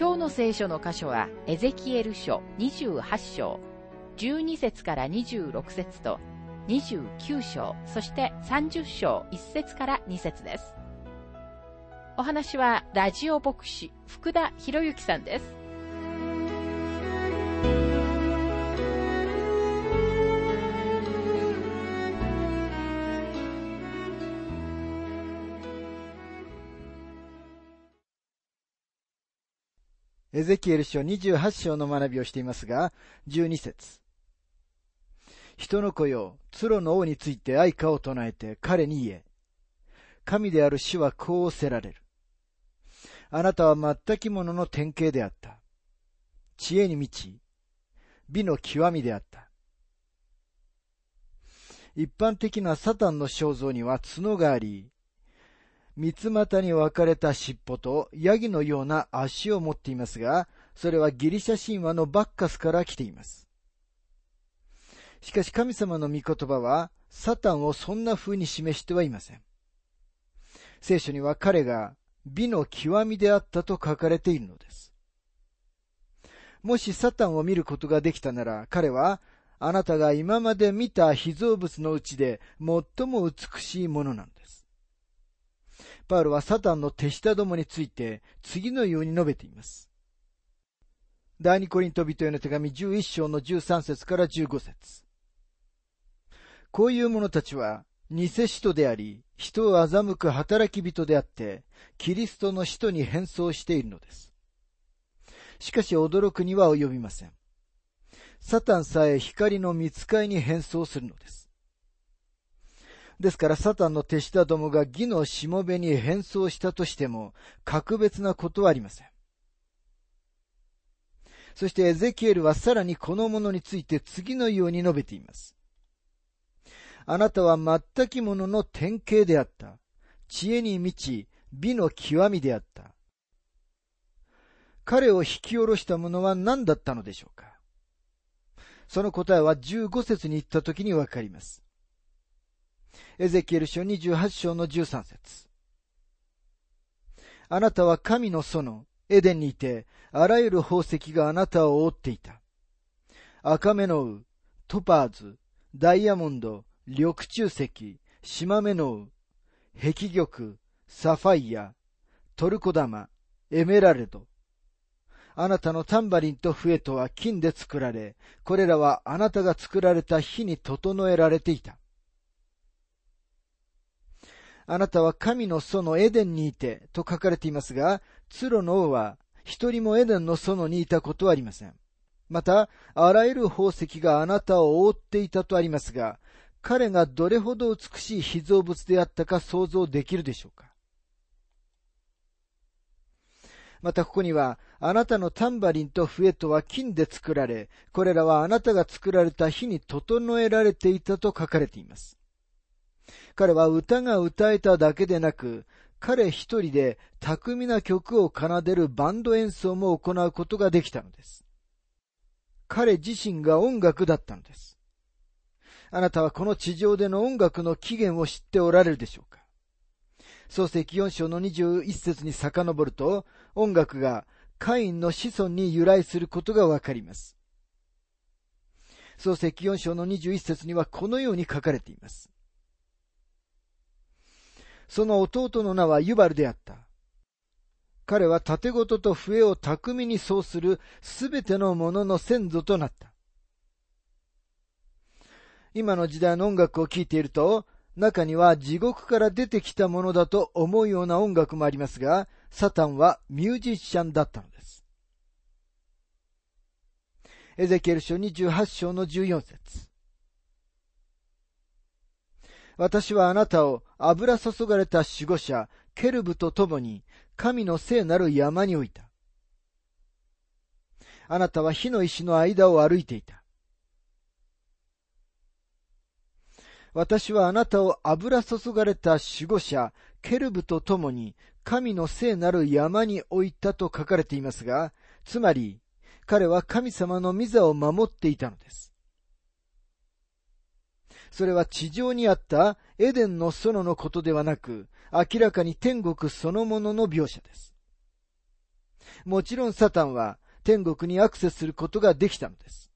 今日の聖書の箇所は、エゼキエル書28章、12節から26節と、29章、そして30章1節から2節です。お話は、ラジオ牧師、福田博之さんです。エゼキエル書28章の学びをしていますが、12節人の子よ、ロの王について愛歌を唱えて彼に言え。神である主はこうおせられる。あなたは全き者の典型であった。知恵に満ち、美の極みであった。一般的なサタンの肖像には角があり、三つ股に分かれた尻尾とヤギのような足を持っていますが、それはギリシャ神話のバッカスから来ています。しかし神様の御言葉は、サタンをそんな風に示してはいません。聖書には彼が美の極みであったと書かれているのです。もしサタンを見ることができたなら、彼は、あなたが今まで見た被造物のうちで最も美しいものなんです。パウロはサタンの手下どもについて次のように述べています。第二コリント人への手紙11章の13節から15節こういう者たちは偽使徒であり、人を欺く働き人であって、キリストの使徒に変装しているのです。しかし驚くには及びません。サタンさえ光の見つかいに変装するのです。ですからサタンの手下どもが義のしもべに変装したとしても、格別なことはありません。そしてエゼキエルはさらにこのものについて次のように述べています。あなたは全きものの典型であった。知恵に満ち、美の極みであった。彼を引き下ろしたものは何だったのでしょうかその答えは15節に言った時にわかります。エゼキエル書28章の13節あなたは神の園、エデンにいて、あらゆる宝石があなたを覆っていた。赤目のウ、トパーズ、ダイヤモンド、緑中石、島目のウ、壁玉、サファイア、トルコ玉、エメラルド。あなたのタンバリンと笛とは金で作られ、これらはあなたが作られた日に整えられていた。あなたは神の園エデンにいて、と書かれていますが、ツロの王は一人もエデンの園にいたことはありません。また、あらゆる宝石があなたを覆っていたとありますが、彼がどれほど美しい被造物であったか想像できるでしょうかまたここには、あなたのタンバリンと笛とは金で作られ、これらはあなたが作られた日に整えられていたと書かれています。彼は歌が歌えただけでなく、彼一人で巧みな曲を奏でるバンド演奏も行うことができたのです。彼自身が音楽だったのです。あなたはこの地上での音楽の起源を知っておられるでしょうか？創世記4章の21節に遡ると、音楽がカインの子孫に由来することがわかります。創世記4章の21節にはこのように書かれています。その弟の名はユバルであった。彼は盾ごとと笛を巧みに奏するすべてのものの先祖となった。今の時代の音楽を聴いていると、中には地獄から出てきたものだと思うような音楽もありますが、サタンはミュージシャンだったのです。エゼキエル書28章の14節私はあなたを油注がれた守護者、ケルブと共に神の聖なる山に置いた。あなたは火の石の間を歩いていた。私はあなたを油注がれた守護者、ケルブと共に神の聖なる山に置いたと書かれていますが、つまり、彼は神様の御座を守っていたのです。それは地上にあったエデンの園のことではなく、明らかに天国そのものの描写です。もちろんサタンは天国にアクセスすることができたのです。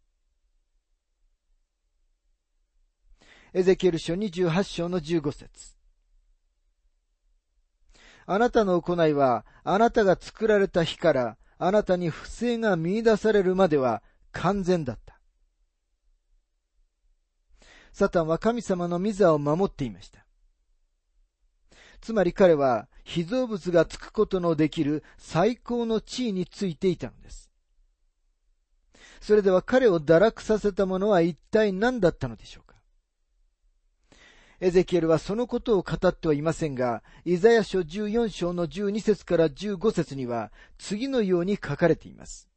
エゼキエル書28章の15節あなたの行いは、あなたが作られた日から、あなたに不正が見出されるまでは完全だった。サタンは神様の御座を守っていました。つまり彼は、被造物がつくことのできる最高の地位についていたのです。それでは彼を堕落させたものは一体何だったのでしょうかエゼキエルはそのことを語ってはいませんが、イザヤ書14章の12節から15節には次のように書かれています。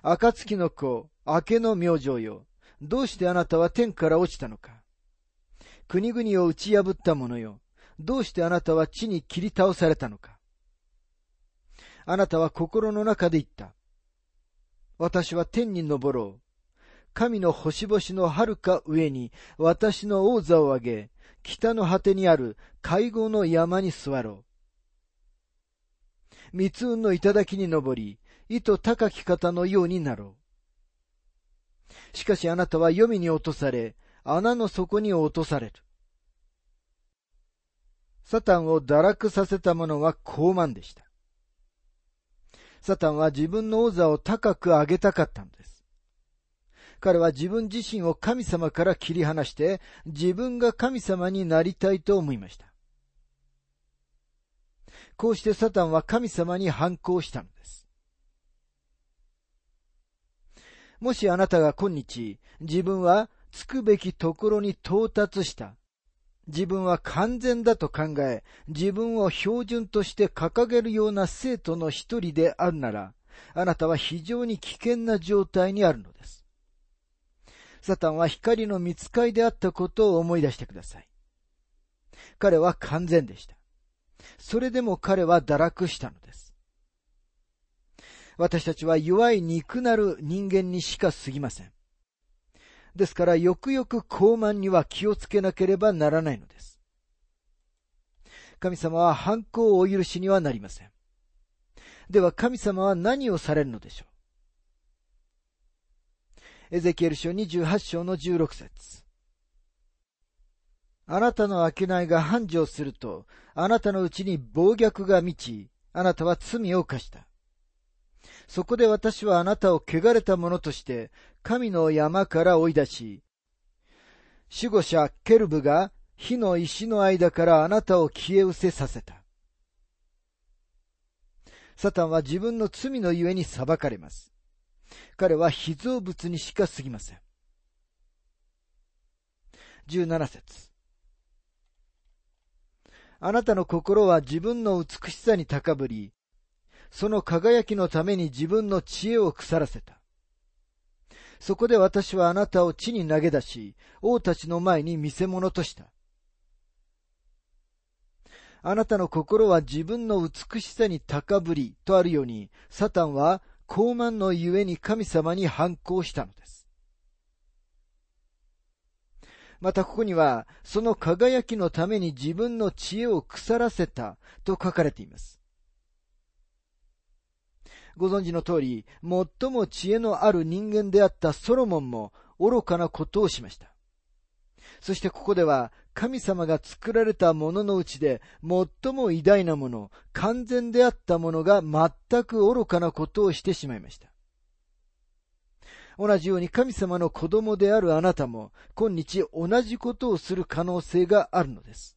暁の子、明けの明星よ。どうしてあなたは天から落ちたのか国々を打ち破った者よ。どうしてあなたは地に切り倒されたのかあなたは心の中で言った。私は天に昇ろう。神の星々の遥か上に私の王座を上げ、北の果てにある会合の山に座ろう。三つ運の頂に登り、糸高き方のようになろう。しかしあなたは黄泉に落とされ、穴の底に落とされる。サタンを堕落させた者は高慢でした。サタンは自分の王座を高く上げたかったのです。彼は自分自身を神様から切り離して、自分が神様になりたいと思いました。こうしてサタンは神様に反抗したのです。もしあなたが今日、自分はつくべきところに到達した、自分は完全だと考え、自分を標準として掲げるような生徒の一人であるなら、あなたは非常に危険な状態にあるのです。サタンは光の見つかりであったことを思い出してください。彼は完全でした。それでも彼は堕落したのです。私たちは弱い肉なる人間にしか過ぎません。ですから、よくよく高慢には気をつけなければならないのです。神様は反抗をお許しにはなりません。では神様は何をされるのでしょう？エゼキエル書28章の16節あなたの商いが繁盛すると、あなたのうちに暴虐が満ち、あなたは罪を犯した。そこで私はあなたを汚れた者として神の山から追い出し、守護者ケルブが火の石の間からあなたを消え失せさせた。サタンは自分の罪のゆえに裁かれます。彼は被造物にしか過ぎません。17節あなたの心は自分の美しさに高ぶり、その輝きのために自分の知恵を腐らせた。そこで私はあなたを地に投げ出し、王たちの前に見せ物とした。あなたの心は自分の美しさに高ぶりとあるように、サタンは高慢のゆえに神様に反抗したのです。またここには、その輝きのために自分の知恵を腐らせたと書かれています。ご存知の通り、最も知恵のある人間であったソロモンも愚かなことをしました。そしてここでは、神様が作られたもののうちで最も偉大なもの、完全であったものが全く愚かなことをしてしまいました。同じように神様の子供であるあなたも今日同じことをする可能性があるのです。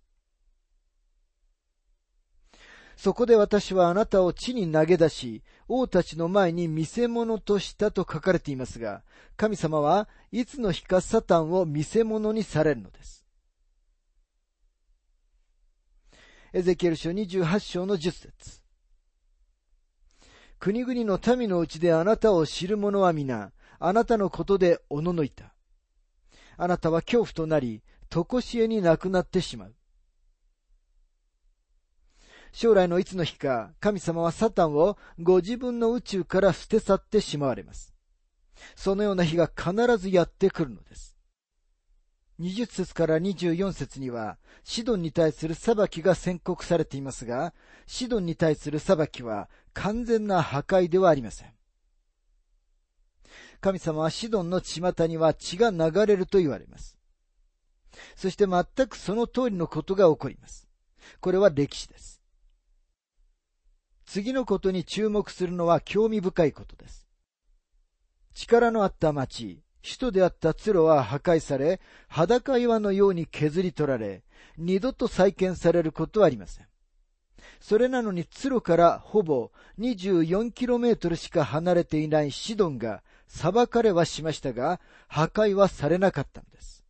そこで私はあなたを地に投げ出し、王たちの前に見せ物としたと書かれていますが、神様はいつの日かサタンを見せ物にされるのです。エゼキエル書28章の10節国々の民のうちであなたを知る者は皆、あなたのことでおののいた。あなたは恐怖となり、とこしえになくなってしまう。将来のいつの日か、神様はサタンをご自分の宇宙から捨て去ってしまわれます。そのような日が必ずやってくるのです。20節から24節には、シドンに対する裁きが宣告されていますが、シドンに対する裁きは完全な破壊ではありません。神様はシドンの巷には血が流れると言われます。そして全くその通りのことが起こります。これは歴史です。次のことに注目するのは興味深いことです。力のあった町、首都であったツロは破壊され、裸岩のように削り取られ、二度と再建されることはありません。それなのにツロからほぼ 24km しか離れていないシドンが裁かれはしましたが、破壊はされなかったのです。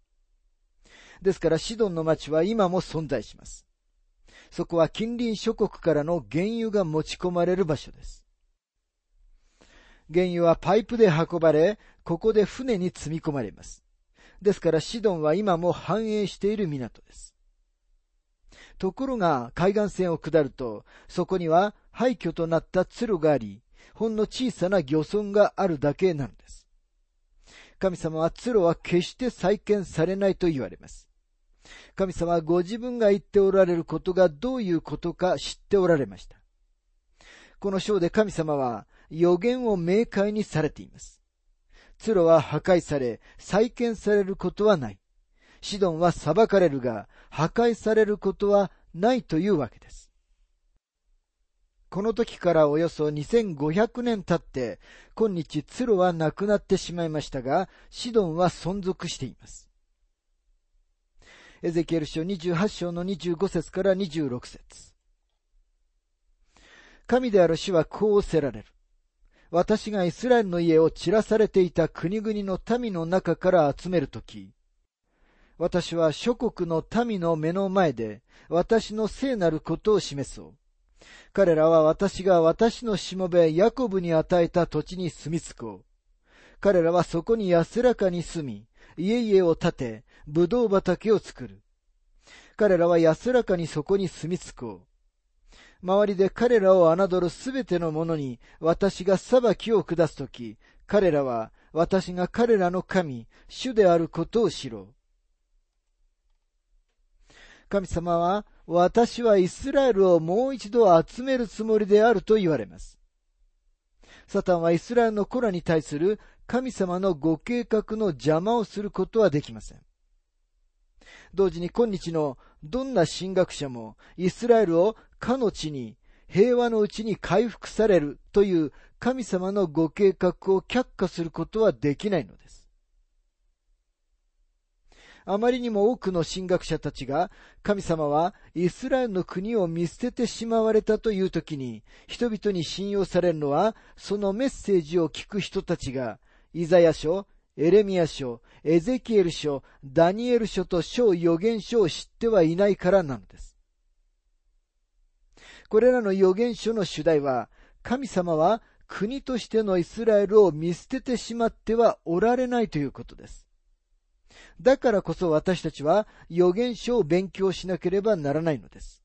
ですからシドンの町は今も存在します。そこは近隣諸国からの原油が持ち込まれる場所です。原油はパイプで運ばれ、ここで船に積み込まれます。ですからシドンは今も繁栄している港です。ところが海岸線を下ると、そこには廃墟となった鶴があり、ほんの小さな漁村があるだけなのです。神様は鶴は決して再建されないと言われます。神様はご自分が言っておられることがどういうことか知っておられました。この章で神様は予言を明快にされています。ツロは破壊され、再建されることはない。シドンは裁かれるが、破壊されることはないというわけです。この時からおよそ2500年経って、今日ツロはなくなってしまいましたが、シドンは存続しています。エゼキエル書28章の25節から26節神である主はこうおせられる。私がイスラエルの家を散らされていた国々の民の中から集めるとき、私は諸国の民の目の前で私の聖なることを示そう。彼らは私が私のしもべヤコブに与えた土地に住み着こう。彼らはそこに安らかに住み、家々を建て、葡萄畑を作る。彼らは安らかにそこに住み着こう。周りで彼らを侮るすべての者に私が裁きを下すとき、彼らは私が彼らの神、主であることを知ろう。神様は、私はイスラエルをもう一度集めるつもりであると言われます。サタンはイスラエルの子らに対する神様のご計画の邪魔をすることはできません。同時に今日のどんな神学者もイスラエルをかの地に平和のうちに回復されるという神様のご計画を却下することはできないのです。あまりにも多くの神学者たちが神様はイスラエルの国を見捨ててしまわれたという時に人々に信用されるのはそのメッセージを聞く人たちがイザヤ書、エレミア書、エゼキエル書、ダニエル書と書予言書を知ってはいないからなのです。これらの預言書の主題は、神様は国としてのイスラエルを見捨ててしまってはおられないということです。だからこそ私たちは預言書を勉強しなければならないのです。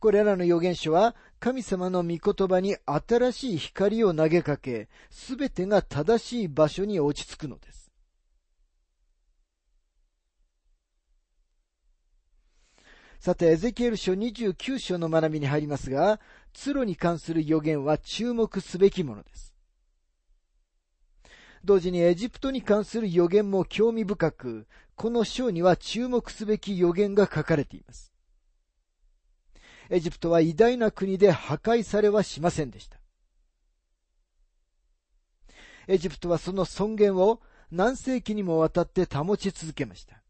これらの預言書は神様の御言葉に新しい光を投げかけ、すべてが正しい場所に落ち着くのです。さて、エゼキエル書29章の学びに入りますが、ツロに関する予言は注目すべきものです。同時にエジプトに関する予言も興味深く、この章には注目すべき予言が書かれています。エジプトは偉大な国で破壊されはしませんでした。エジプトはその尊厳を何世紀にもわたって保ち続けました。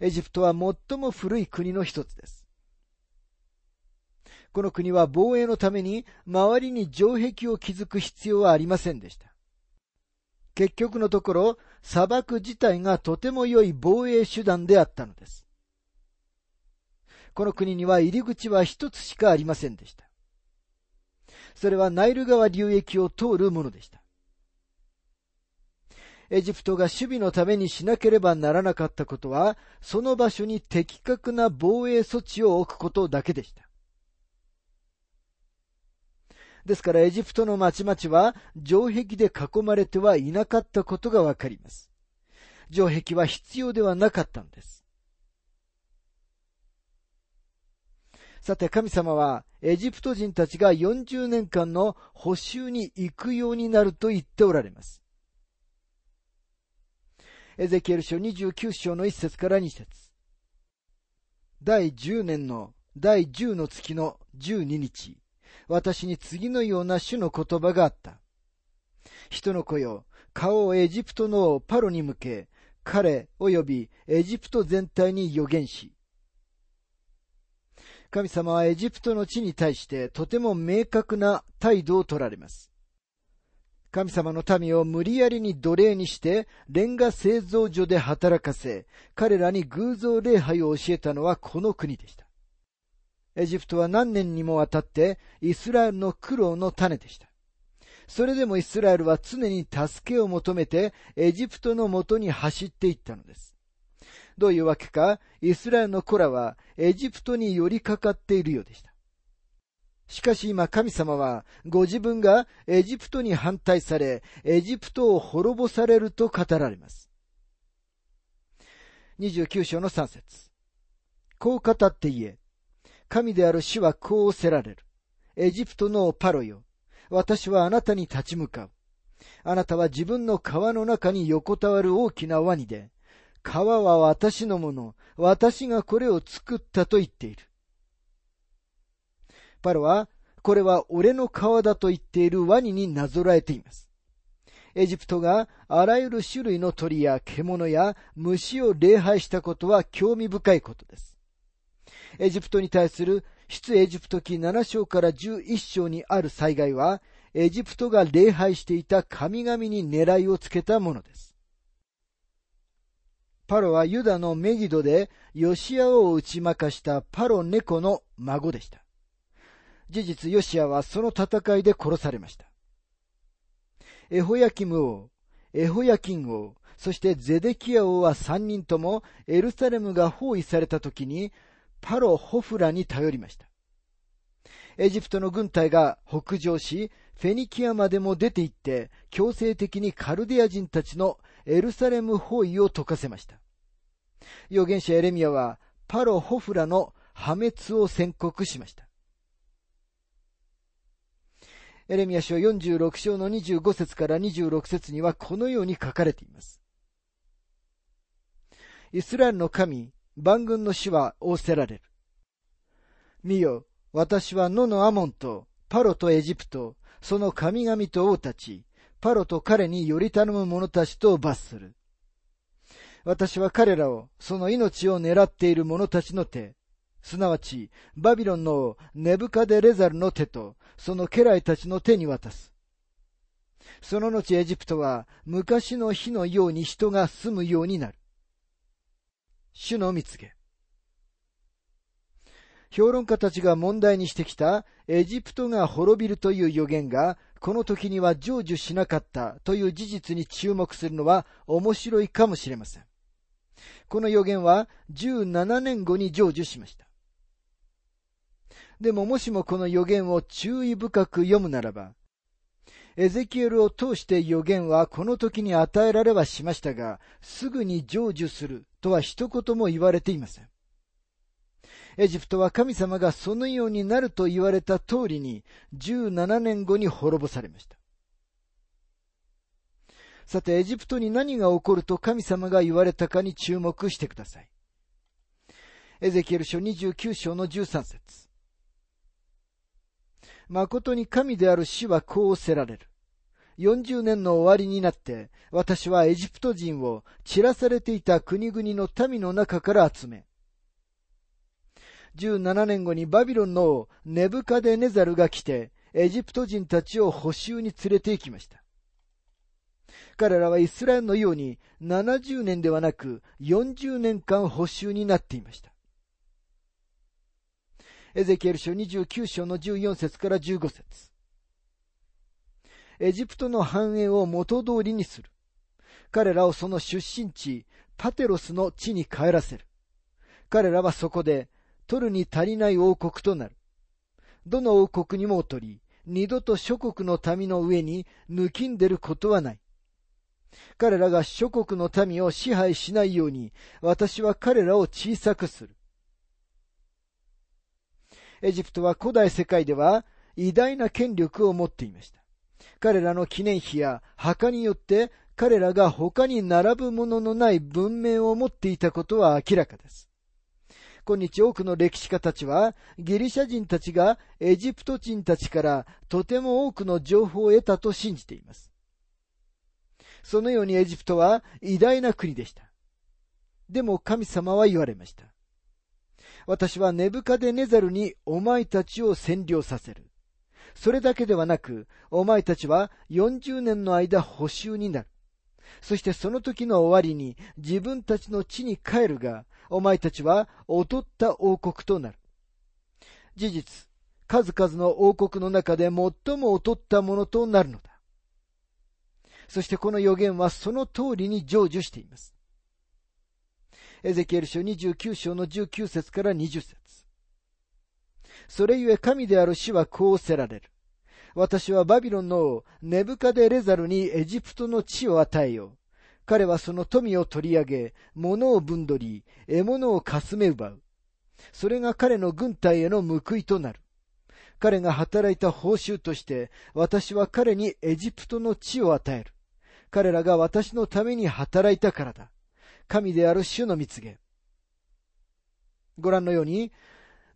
エジプトは最も古い国の一つです。この国は防衛のために周りに城壁を築く必要はありませんでした。結局のところ、砂漠自体がとても良い防衛手段であったのです。この国には入り口は一つしかありませんでした。それはナイル川流域を通るものでした。エジプトが守備のためにしなければならなかったことは、その場所に的確な防衛措置を置くことだけでした。ですからエジプトの町々は城壁で囲まれてはいなかったことがわかります。城壁は必要ではなかったのです。さて神様はエジプト人たちが40年間の補修に行くようになると言っておられます。エゼキエル書29章の1節から2節第10年の第10の月の12日、私に次のような種の言葉があった。人の子よ、顔をエジプトのパロに向け、彼及びエジプト全体に予言し、神様はエジプトの地に対してとても明確な態度を取られます。神様の民を無理やりに奴隷にして、レンガ製造所で働かせ、彼らに偶像礼拝を教えたのはこの国でした。エジプトは何年にもわたってイスラエルの苦労の種でした。それでもイスラエルは常に助けを求めてエジプトのもとに走っていったのです。どういうわけか、イスラエルの子らはエジプトに寄りかかっているようでした。しかし今神様はご自分がエジプトに反対され、エジプトを滅ぼされると語られます。29章の3節こう語って言え、神である主はこうおせられる。エジプトのパロよ。私はあなたに立ち向かう。あなたは自分の川の中に横たわる大きなワニで、川は私のもの、私がこれを作ったと言っている。パロは、これは俺の川だと言っているワニになぞらえています。エジプトがあらゆる種類の鳥や獣や虫を礼拝したことは興味深いことです。エジプトに対する出エジプト記7章から11章にある災害は、エジプトが礼拝していた神々に狙いをつけたものです。パロはユダのメギドでヨシアを打ち負かしたパロネコの孫でした。事実ヨシアはその戦いで殺されました。エホヤキム王、エホヤキン王、そしてゼデキア王は三人ともエルサレムが包囲された時にパロ・ホフラに頼りました。エジプトの軍隊が北上し、フェニキアまでも出て行って、強制的にカルディア人たちのエルサレム包囲を解かせました。預言者エレミアは、パロ・ホフラの破滅を宣告しました。エレミア書46章の25節から26節にはこのように書かれています。イスラエルの神、万軍の死は仰せられる。見よ、私は野のアモンと、パロとエジプト、その神々と王たち、パロと彼により頼む者たちと罰する。私は彼らを、その命を狙っている者たちの手、すなわち、バビロンのネブカデレザルの手と、その家来たちの手に渡す。その後エジプトは、昔の日のように人が住むようになる。主の蜜げ。評論家たちが問題にしてきたエジプトが滅びるという予言がこの時には成就しなかったという事実に注目するのは面白いかもしれません。この予言は17年後に成就しました。でももしもこの予言を注意深く読むならば、エゼキエルを通して予言はこの時に与えられはしましたが、すぐに成就するとは一言も言われていません。エジプトは神様がそのようになると言われた通りに17年後に滅ぼされました。さて、エジプトに何が起こると神様が言われたかに注目してください。エゼキエル書29章の13節誠に神である死はこうおせられる。40年の終わりになって、私はエジプト人を散らされていた国々の民の中から集め、17年後にバビロンのネブカデネザルが来て、エジプト人たちを補修に連れて行きました。彼らはイスラエルのように70年ではなく40年間補修になっていました。エゼキエル書29章の14節から15節エジプトの繁栄を元通りにする。彼らをその出身地、パテロスの地に帰らせる。彼らはそこで、取るに足りない王国となる。どの王国にも劣り、二度と諸国の民の上に抜きんでることはない。彼らが諸国の民を支配しないように、私は彼らを小さくする。エジプトは古代世界では偉大な権力を持っていました。彼らの記念碑や墓によって彼らが他に並ぶもののない文明を持っていたことは明らかです。今日多くの歴史家たちは、ギリシャ人たちがエジプト人たちからとても多くの情報を得たと信じています。そのようにエジプトは偉大な国でした。でも神様は言われました。私はネブカデネザルにお前たちを占領させる。それだけではなく、お前たちは40年の間補修になる。そしてその時の終わりに自分たちの地に帰るが、お前たちは劣った王国となる。事実、数々の王国の中で最も劣ったものとなるのだ。そしてこの予言はその通りに成就しています。エゼキエル書29章の19節から20節それゆえ神である死はこうせられる。私はバビロンのネブカデレザルにエジプトの地を与えよう。彼はその富を取り上げ、物を分取り、獲物をかすめ奪う。それが彼の軍隊への報いとなる。彼が働いた報酬として、私は彼にエジプトの地を与える。彼らが私のために働いたからだ。神である主の蜜げ。ご覧のように、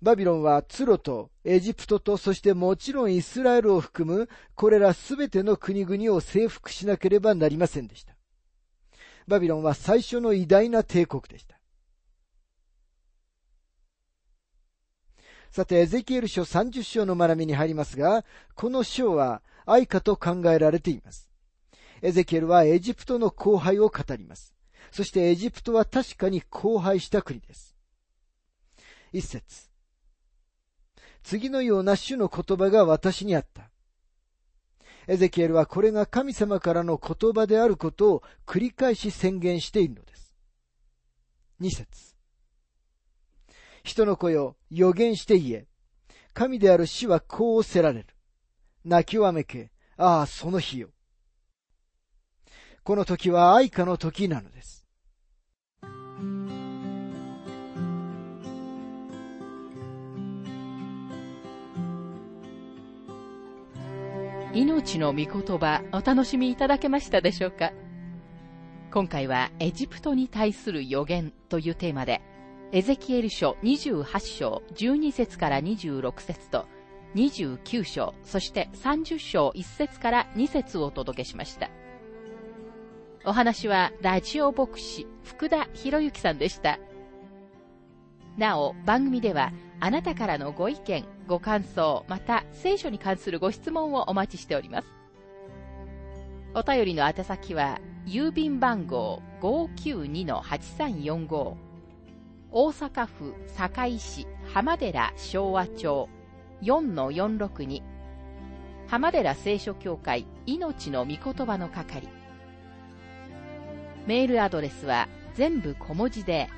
バビロンはツロとエジプトとそしてもちろんイスラエルを含むこれらすべての国々を征服しなければなりませんでした。バビロンは最初の偉大な帝国でした。さて、エゼキエル書30章の学びに入りますが、この章は愛花と考えられています。エゼキエルはエジプトの荒廃を語ります。そしてエジプトは確かに荒廃した国です。一節。次のような主の言葉が私にあった。エゼキエルはこれが神様からの言葉であることを繰り返し宣言しているのです。二節人の子よ、予言して言え。神である死はこうせられる。泣きわめけ。ああ、その日よ。この時は愛花の時なのです。命の御言葉お楽しみいただけましたでしょうか？今回はエジプトに対する予言というテーマで、エゼキエル書28章12節から26節と29章、そして30章1節から2節をお届けしました。お話はラジオ牧師福田博之さんでした。なお、番組ではあなたからのご意見、ご感想、また聖書に関するご質問をお待ちしております。お便りの宛先は、郵便番号592-8345大阪府堺市浜寺昭和町4-462浜寺聖書協会命の御言葉の係メールアドレスは全部小文字で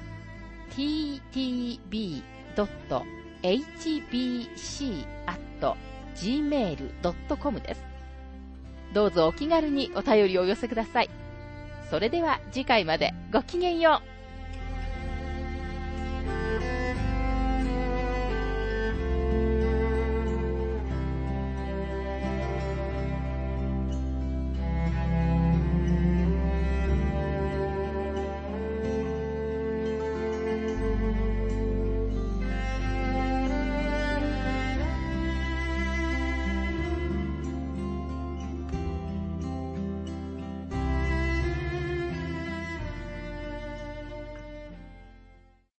ttb.hbc.gmail.com です。どうぞお気軽にお便りをお寄せください。それでは次回までごきげんよう。